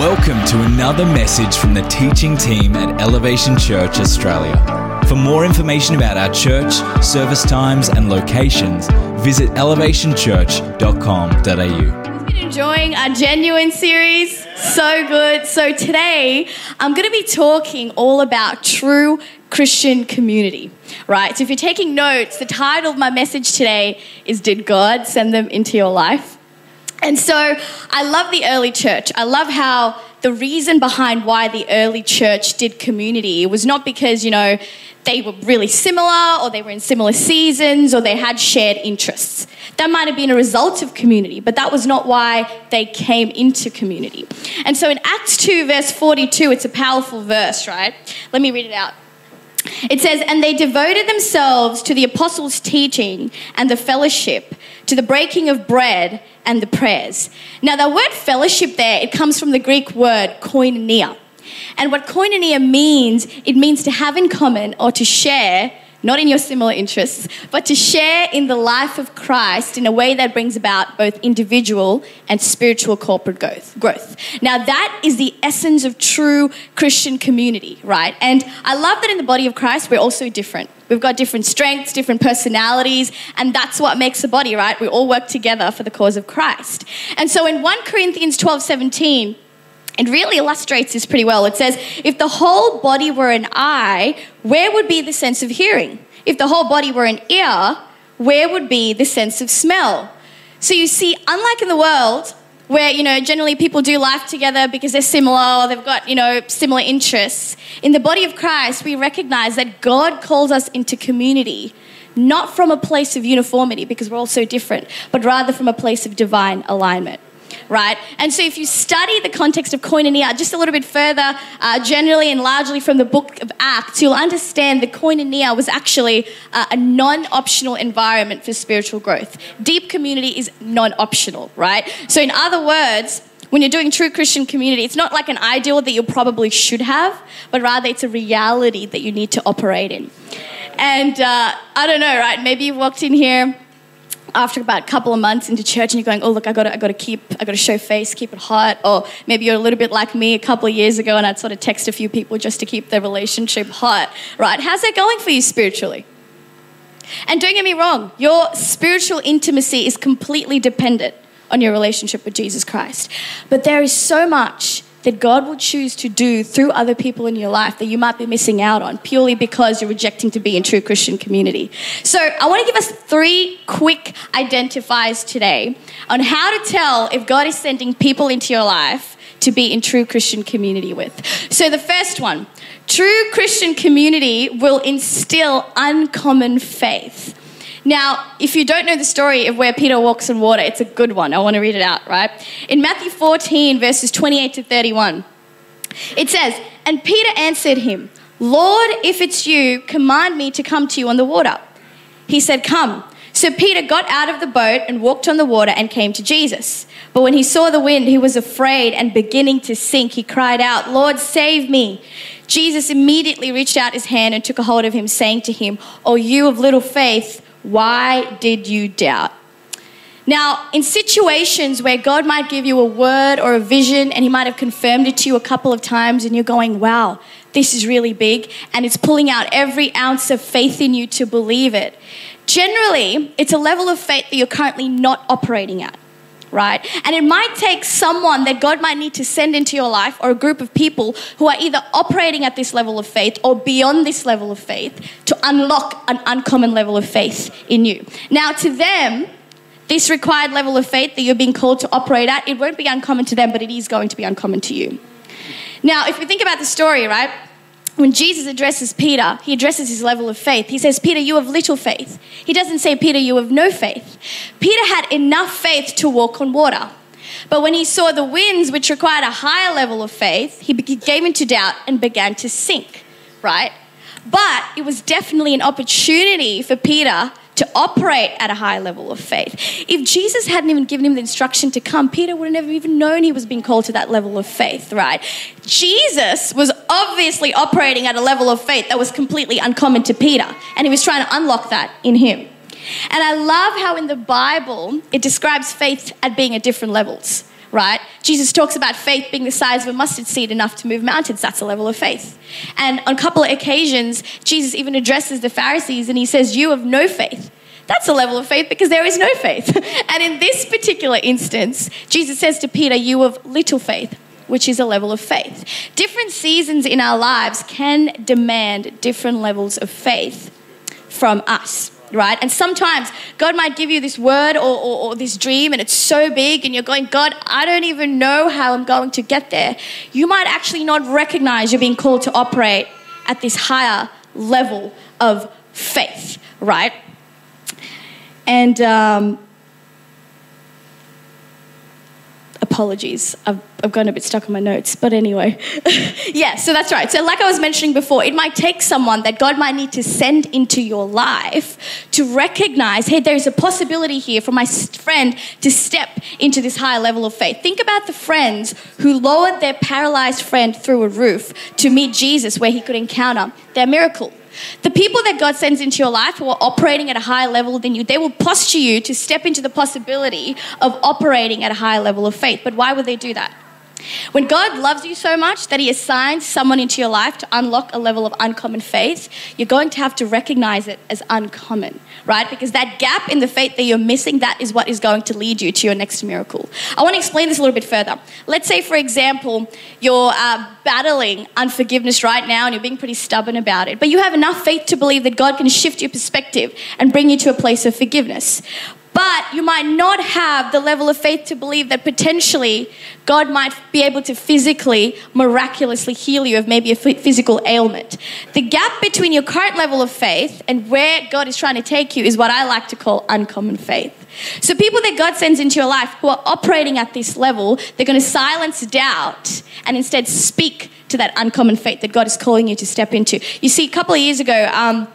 Welcome to another message from the teaching team at Elevation Church Australia. For more information about our church, service times, and locations, visit elevationchurch.com.au. been enjoying our genuine series so good so today i'm going to be talking all about true christian community right so if you're taking notes the title of my message today is did god send them into your life and so I love the early church. I love how the reason behind why the early church did community was not because, you know, they were really similar or they were in similar seasons or they had shared interests. That might have been a result of community, but that was not why they came into community. And so in Acts 2, verse 42, it's a powerful verse, right? Let me read it out. It says, And they devoted themselves to the apostles' teaching and the fellowship, to the breaking of bread and the prayers. Now, the word fellowship there, it comes from the Greek word koinonia. And what koinonia means, it means to have in common or to share, not in your similar interests, but to share in the life of Christ in a way that brings about both individual and spiritual corporate growth. Now, that is the essence of true Christian community, right? And I love that in the body of Christ, we're also different. We've got different strengths, different personalities, and that's what makes the body, right? We all work together for the cause of Christ. And so in 1 Corinthians 12 17, it really illustrates this pretty well. It says, if the whole body were an eye, where would be the sense of hearing? If the whole body were an ear, where would be the sense of smell? So you see, unlike in the world, where you know generally people do life together because they're similar or they've got you know similar interests in the body of christ we recognize that god calls us into community not from a place of uniformity because we're all so different but rather from a place of divine alignment right? And so if you study the context of koinonia just a little bit further, uh, generally and largely from the book of Acts, you'll understand that koinonia was actually uh, a non optional environment for spiritual growth. Deep community is non optional, right? So, in other words, when you're doing true Christian community, it's not like an ideal that you probably should have, but rather it's a reality that you need to operate in. And uh, I don't know, right? Maybe you walked in here after about a couple of months into church and you're going, oh, look, I got I got to keep, I got to show face, keep it hot. Or maybe you're a little bit like me a couple of years ago and I'd sort of text a few people just to keep the relationship hot, right? How's that going for you spiritually? And don't get me wrong, your spiritual intimacy is completely dependent on your relationship with Jesus Christ. But there is so much that God will choose to do through other people in your life that you might be missing out on purely because you're rejecting to be in true Christian community. So, I want to give us three quick identifiers today on how to tell if God is sending people into your life to be in true Christian community with. So, the first one true Christian community will instill uncommon faith. Now, if you don't know the story of where Peter walks on water, it's a good one. I want to read it out, right? In Matthew 14, verses 28 to 31, it says, And Peter answered him, Lord, if it's you, command me to come to you on the water. He said, Come. So Peter got out of the boat and walked on the water and came to Jesus. But when he saw the wind, he was afraid and beginning to sink. He cried out, Lord, save me. Jesus immediately reached out his hand and took a hold of him, saying to him, Oh, you of little faith, why did you doubt? Now, in situations where God might give you a word or a vision and He might have confirmed it to you a couple of times and you're going, wow, this is really big, and it's pulling out every ounce of faith in you to believe it, generally, it's a level of faith that you're currently not operating at right? And it might take someone that God might need to send into your life or a group of people who are either operating at this level of faith or beyond this level of faith to unlock an uncommon level of faith in you. Now, to them, this required level of faith that you're being called to operate at, it won't be uncommon to them, but it is going to be uncommon to you. Now, if we think about the story, right? When Jesus addresses Peter, he addresses his level of faith. He says, Peter, you have little faith. He doesn't say, Peter, you have no faith. Peter had enough faith to walk on water. But when he saw the winds, which required a higher level of faith, he gave into doubt and began to sink, right? But it was definitely an opportunity for Peter to operate at a high level of faith. If Jesus hadn't even given him the instruction to come, Peter would have never even known he was being called to that level of faith, right? Jesus was obviously operating at a level of faith that was completely uncommon to Peter, and he was trying to unlock that in him. And I love how in the Bible it describes faith at being at different levels right? Jesus talks about faith being the size of a mustard seed enough to move mountains. That's a level of faith. And on a couple of occasions, Jesus even addresses the Pharisees and he says, You have no faith. That's a level of faith because there is no faith. and in this particular instance, Jesus says to Peter, You have little faith which is a level of faith. Different seasons in our lives can demand different levels of faith from us right? And sometimes God might give you this word or, or, or, this dream and it's so big and you're going, God, I don't even know how I'm going to get there. You might actually not recognize you're being called to operate at this higher level of faith, right? And um, apologies. I've, I've gotten a bit stuck on my notes, but anyway. yeah, so that's right. So, like I was mentioning before, it might take someone that God might need to send into your life to recognize hey, there's a possibility here for my friend to step into this higher level of faith. Think about the friends who lowered their paralyzed friend through a roof to meet Jesus where he could encounter their miracle. The people that God sends into your life who are operating at a higher level than you, they will posture you to step into the possibility of operating at a higher level of faith. But why would they do that? When God loves you so much that He assigns someone into your life to unlock a level of uncommon faith, you're going to have to recognize it as uncommon, right? Because that gap in the faith that you're missing, that is what is going to lead you to your next miracle. I want to explain this a little bit further. Let's say, for example, you're uh, battling unforgiveness right now and you're being pretty stubborn about it, but you have enough faith to believe that God can shift your perspective and bring you to a place of forgiveness. But you might not have the level of faith to believe that potentially God might be able to physically, miraculously heal you of maybe a physical ailment. The gap between your current level of faith and where God is trying to take you is what I like to call uncommon faith. So, people that God sends into your life who are operating at this level, they're going to silence doubt and instead speak to that uncommon faith that God is calling you to step into. You see, a couple of years ago, um,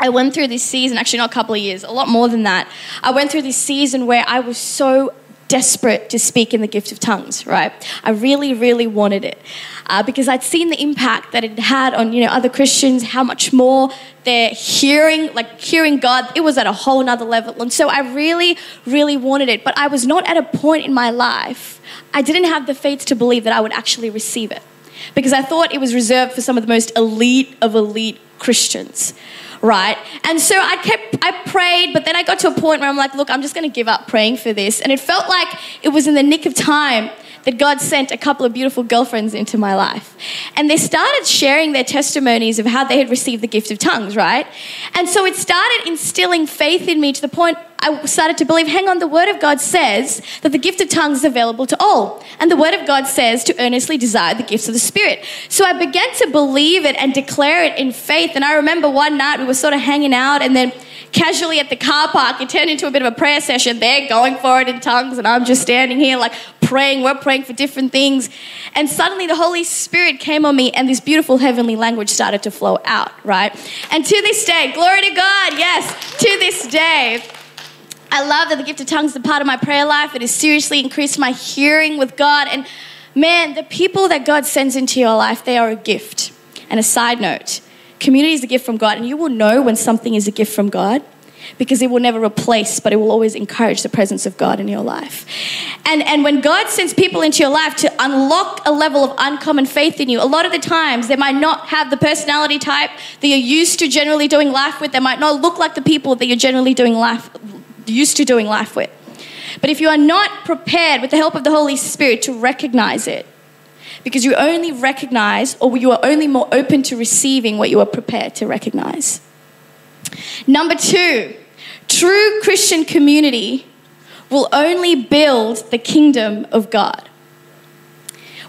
I went through this season, actually, not a couple of years, a lot more than that. I went through this season where I was so desperate to speak in the gift of tongues, right? I really, really wanted it uh, because I'd seen the impact that it had on, you know, other Christians, how much more they're hearing, like hearing God. It was at a whole nother level. And so I really, really wanted it. But I was not at a point in my life, I didn't have the faith to believe that I would actually receive it because I thought it was reserved for some of the most elite of elite Christians right? And so I kept, I prayed, but then I got to a point where I'm like, look, I'm just going to give up praying for this. And it felt like it was in the nick of time that God sent a couple of beautiful girlfriends into my life. And they started sharing their testimonies of how they had received the gift of tongues, right? And so it started instilling faith in me to the point I started to believe hang on, the Word of God says that the gift of tongues is available to all. And the Word of God says to earnestly desire the gifts of the Spirit. So I began to believe it and declare it in faith. And I remember one night we were sort of hanging out and then casually at the car park. It turned into a bit of a prayer session. They're going for it in tongues, and I'm just standing here like praying. We're praying for different things. And suddenly the Holy Spirit came on me, and this beautiful heavenly language started to flow out, right? And to this day, glory to God, yes, to this day. I love that the gift of tongues is a part of my prayer life. It has seriously increased my hearing with God. And man, the people that God sends into your life, they are a gift. And a side note, Community is a gift from God, and you will know when something is a gift from God because it will never replace, but it will always encourage the presence of God in your life. And, and when God sends people into your life to unlock a level of uncommon faith in you, a lot of the times they might not have the personality type that you're used to generally doing life with. They might not look like the people that you're generally doing life, used to doing life with. But if you are not prepared with the help of the Holy Spirit to recognize it, because you only recognize or you are only more open to receiving what you are prepared to recognize. Number two, true Christian community will only build the kingdom of God.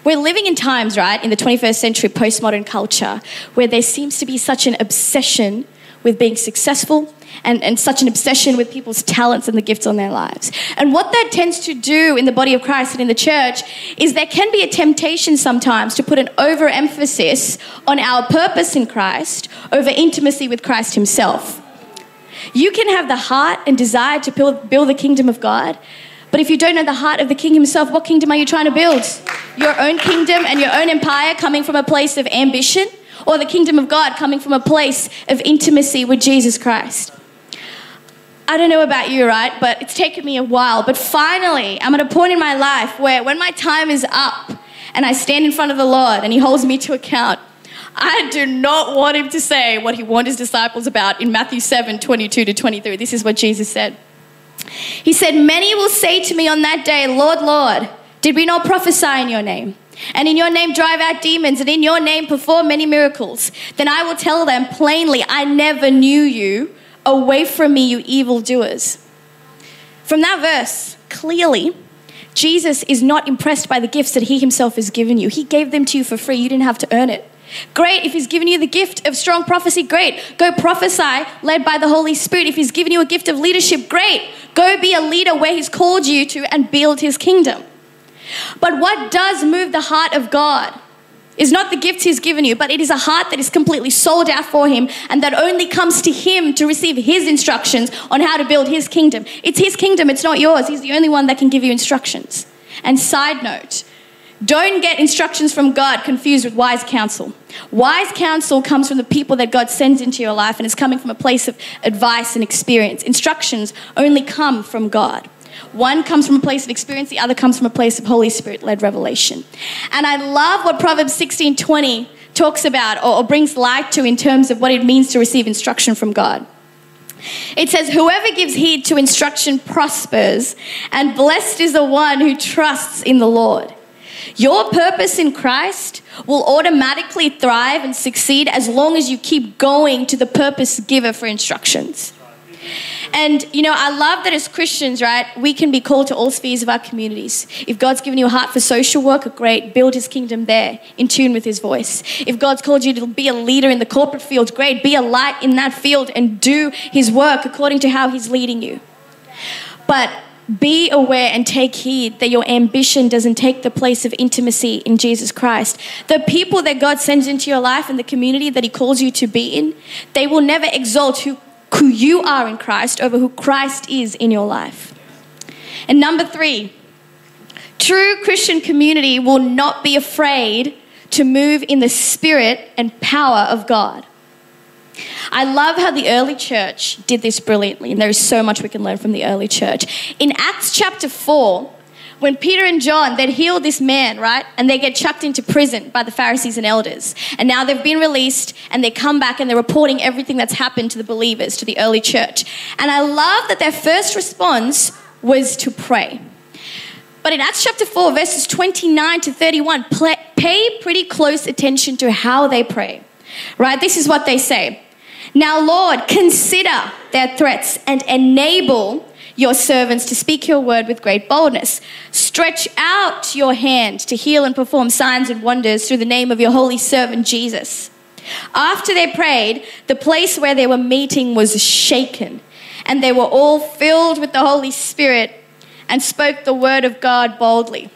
We're living in times, right, in the 21st century postmodern culture, where there seems to be such an obsession with being successful and, and such an obsession with people's talents and the gifts on their lives. And what that tends to do in the body of Christ and in the church is there can be a temptation sometimes to put an overemphasis on our purpose in Christ over intimacy with Christ Himself. You can have the heart and desire to build, build the kingdom of God, but if you don't know the heart of the king himself, what kingdom are you trying to build? Your own kingdom and your own empire coming from a place of ambition? Or the kingdom of God coming from a place of intimacy with Jesus Christ? I don't know about you, right? But it's taken me a while. But finally, I'm at a point in my life where when my time is up and I stand in front of the Lord and He holds me to account, I do not want Him to say what He warned His disciples about in Matthew 7 22 to 23. This is what Jesus said. He said, Many will say to me on that day, Lord, Lord, did we not prophesy in your name? And in your name drive out demons, and in your name perform many miracles. Then I will tell them plainly, I never knew you. Away from me, you evildoers. From that verse, clearly, Jesus is not impressed by the gifts that he himself has given you. He gave them to you for free, you didn't have to earn it. Great, if he's given you the gift of strong prophecy, great. Go prophesy led by the Holy Spirit. If he's given you a gift of leadership, great. Go be a leader where he's called you to and build his kingdom. But what does move the heart of God is not the gifts he's given you, but it is a heart that is completely sold out for him and that only comes to him to receive his instructions on how to build his kingdom. It's his kingdom, it's not yours. He's the only one that can give you instructions. And side note, don't get instructions from God confused with wise counsel. Wise counsel comes from the people that God sends into your life and is coming from a place of advice and experience. Instructions only come from God. One comes from a place of experience, the other comes from a place of Holy Spirit led revelation. And I love what Proverbs 16 20 talks about or, or brings light to in terms of what it means to receive instruction from God. It says, Whoever gives heed to instruction prospers, and blessed is the one who trusts in the Lord. Your purpose in Christ will automatically thrive and succeed as long as you keep going to the purpose giver for instructions. And, you know, I love that as Christians, right, we can be called to all spheres of our communities. If God's given you a heart for social work, great, build his kingdom there, in tune with his voice. If God's called you to be a leader in the corporate field, great, be a light in that field and do his work according to how he's leading you. But be aware and take heed that your ambition doesn't take the place of intimacy in Jesus Christ. The people that God sends into your life and the community that He calls you to be in, they will never exalt who who you are in Christ over who Christ is in your life. And number three, true Christian community will not be afraid to move in the spirit and power of God. I love how the early church did this brilliantly, and there is so much we can learn from the early church. In Acts chapter 4, when Peter and John, they'd healed this man, right? And they get chucked into prison by the Pharisees and elders. And now they've been released and they come back and they're reporting everything that's happened to the believers, to the early church. And I love that their first response was to pray. But in Acts chapter 4, verses 29 to 31, pay pretty close attention to how they pray, right? This is what they say. Now, Lord, consider their threats and enable your servants to speak your word with great boldness. Stretch out your hand to heal and perform signs and wonders through the name of your holy servant Jesus. After they prayed, the place where they were meeting was shaken, and they were all filled with the Holy Spirit and spoke the word of God boldly.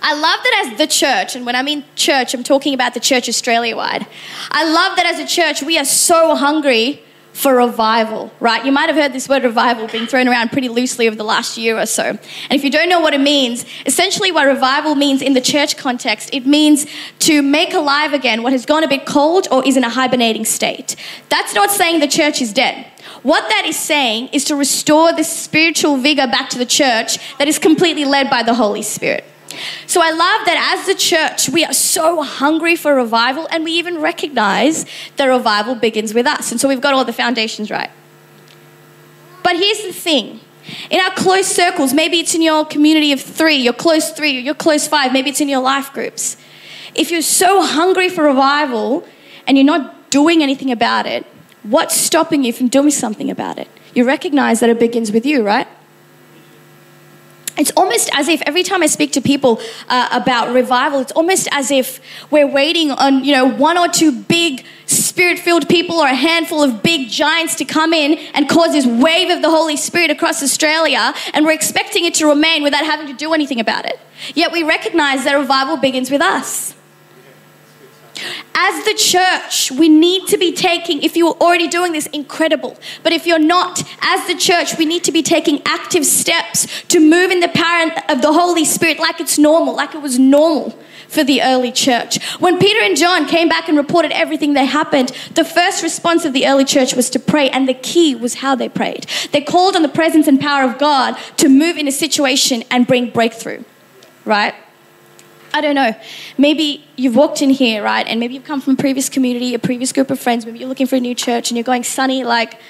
I love that as the church, and when I mean church, I'm talking about the church Australia wide. I love that as a church, we are so hungry for revival, right? You might have heard this word revival being thrown around pretty loosely over the last year or so. And if you don't know what it means, essentially what revival means in the church context, it means to make alive again what has gone a bit cold or is in a hibernating state. That's not saying the church is dead. What that is saying is to restore the spiritual vigor back to the church that is completely led by the Holy Spirit. So I love that as the church, we are so hungry for revival, and we even recognize that revival begins with us. And so we've got all the foundations right. But here's the thing in our close circles, maybe it's in your community of three, your close three, your close five, maybe it's in your life groups. If you're so hungry for revival and you're not doing anything about it, what's stopping you from doing something about it? You recognize that it begins with you, right? It's almost as if every time I speak to people uh, about revival, it's almost as if we're waiting on, you know, one or two big spirit filled people or a handful of big giants to come in and cause this wave of the Holy Spirit across Australia, and we're expecting it to remain without having to do anything about it. Yet we recognize that revival begins with us. As the church, we need to be taking, if you're already doing this, incredible. But if you're not, as the church, we need to be taking active steps to move in the power of the Holy Spirit like it's normal, like it was normal for the early church. When Peter and John came back and reported everything that happened, the first response of the early church was to pray, and the key was how they prayed. They called on the presence and power of God to move in a situation and bring breakthrough, right? I don't know. Maybe you've walked in here, right? And maybe you've come from a previous community, a previous group of friends. Maybe you're looking for a new church and you're going, Sunni, like,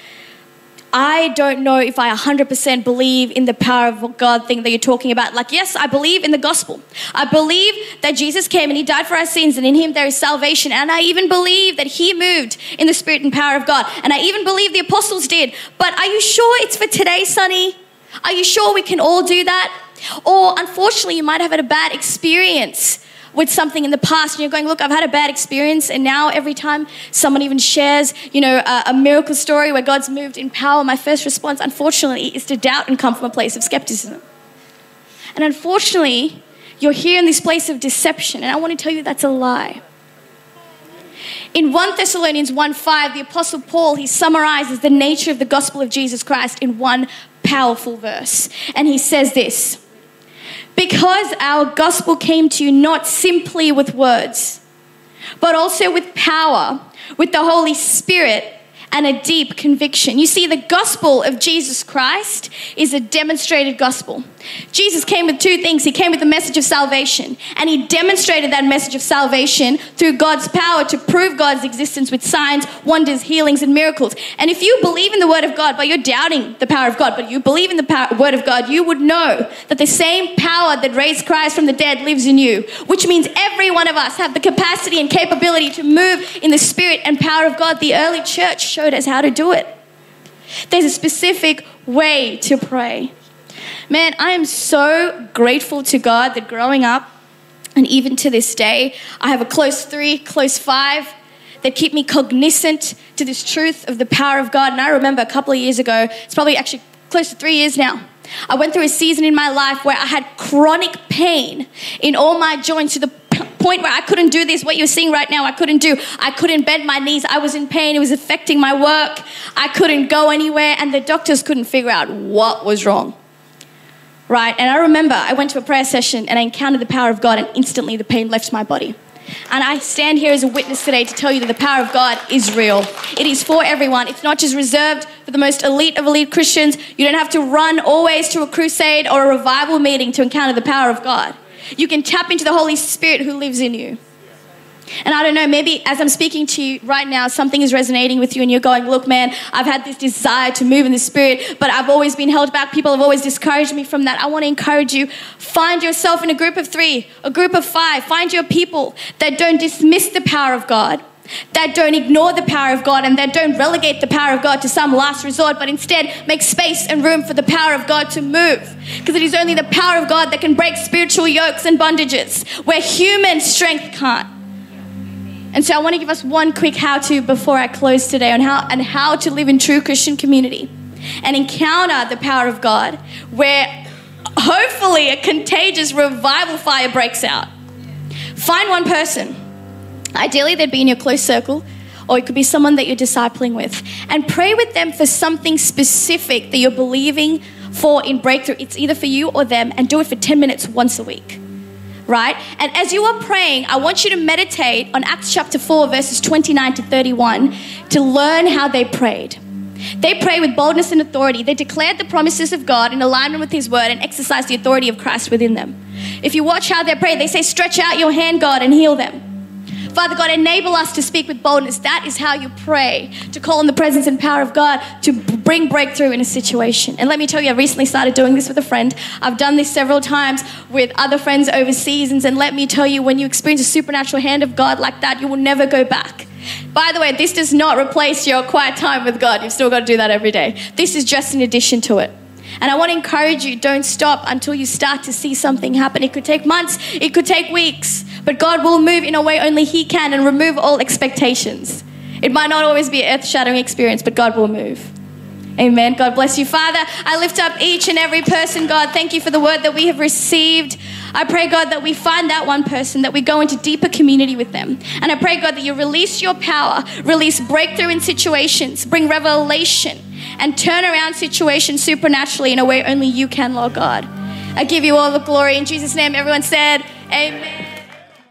I don't know if I 100% believe in the power of God thing that you're talking about. Like, yes, I believe in the gospel. I believe that Jesus came and he died for our sins, and in him there is salvation. And I even believe that he moved in the spirit and power of God. And I even believe the apostles did. But are you sure it's for today, Sunni? Are you sure we can all do that? Or unfortunately, you might have had a bad experience with something in the past and you're going, look, I've had a bad experience, and now every time someone even shares, you know, a, a, miracle story where God's moved in power, my first response, unfortunately, is to doubt and come from a place of skepticism. And unfortunately, you're here in this place of deception, and I want to tell you that's a lie. In 1 Thessalonians 1 5, the Apostle Paul, he summarizes the nature of the gospel of Jesus Christ in one powerful verse. And he says this because our gospel came to you not simply with words, but also with power, with the Holy Spirit and a deep conviction. You see, the gospel of Jesus Christ is a demonstrated gospel. Jesus came with two things. He came with the message of salvation, and he demonstrated that message of salvation through God's power to prove God's existence with signs, wonders, healings, and miracles. And if you believe in the word of God, but you're doubting the power of God, but you believe in the power, word of God, you would know that the same power that raised Christ from the dead lives in you, which means every one of us have the capacity and capability to move in the spirit and power of God. The early church showed us how to do it. There's a specific way to pray. Man, I am so grateful to God that growing up, and even to this day, I have a close three, close five that keep me cognizant to this truth of the power of God. And I remember a couple of years ago, it's probably actually close to three years now. I went through a season in my life where I had chronic pain in all my joints to the point where I couldn't do this, what you're seeing right now, I couldn't do. I couldn't bend my knees. I was in pain. It was affecting my work. I couldn't go anywhere, and the doctors couldn't figure out what was wrong. Right? And I remember I went to a prayer session and I encountered the power of God, and instantly the pain left my body. And I stand here as a witness today to tell you that the power of God is real. It is for everyone. It's not just reserved for the most elite of elite Christians. You don't have to run always to a crusade or a revival meeting to encounter the power of God. You can tap into the Holy Spirit who lives in you. And I don't know, maybe as I'm speaking to you right now, something is resonating with you and you're going, look, man, I've had this desire to move in the spirit, but I've always been held back. People have always discouraged me from that. I want to encourage you. Find yourself in a group of three, a group of five. Find your people that don't dismiss the power of God that don't ignore the power of God and that don't relegate the power of God to some last resort, but instead make space and room for the power of God to move. Because it is only the power of God that can break spiritual yokes and bondages where human strength can't. And so I want to give us one quick how to before I close today on how and how to live in true Christian community and encounter the power of God where hopefully a contagious revival fire breaks out. Find one person Ideally, they'd be in your close circle, or it could be someone that you're discipling with. And pray with them for something specific that you're believing for in breakthrough. It's either for you or them, and do it for 10 minutes once a week. Right? And as you are praying, I want you to meditate on Acts chapter 4, verses 29 to 31, to learn how they prayed. They pray with boldness and authority. They declared the promises of God in alignment with His word and exercise the authority of Christ within them. If you watch how they pray, they say, Stretch out your hand, God, and heal them. Father God, enable us to speak with boldness. That is how you pray, to call on the presence and power of God to bring breakthrough in a situation. And let me tell you, I recently started doing this with a friend. I've done this several times with other friends overseas. And let me tell you, when you experience a supernatural hand of God like that, you will never go back. By the way, this does not replace your quiet time with God. You've still got to do that every day. This is just an addition to it. And I want to encourage you don't stop until you start to see something happen. It could take months, it could take weeks, but God will move in a way only He can and remove all expectations. It might not always be an earth shattering experience, but God will move. Amen. God bless you. Father, I lift up each and every person, God. Thank you for the word that we have received. I pray, God, that we find that one person, that we go into deeper community with them. And I pray, God, that you release your power, release breakthrough in situations, bring revelation, and turn around situations supernaturally in a way only you can, Lord God. I give you all the glory. In Jesus' name, everyone said, Amen.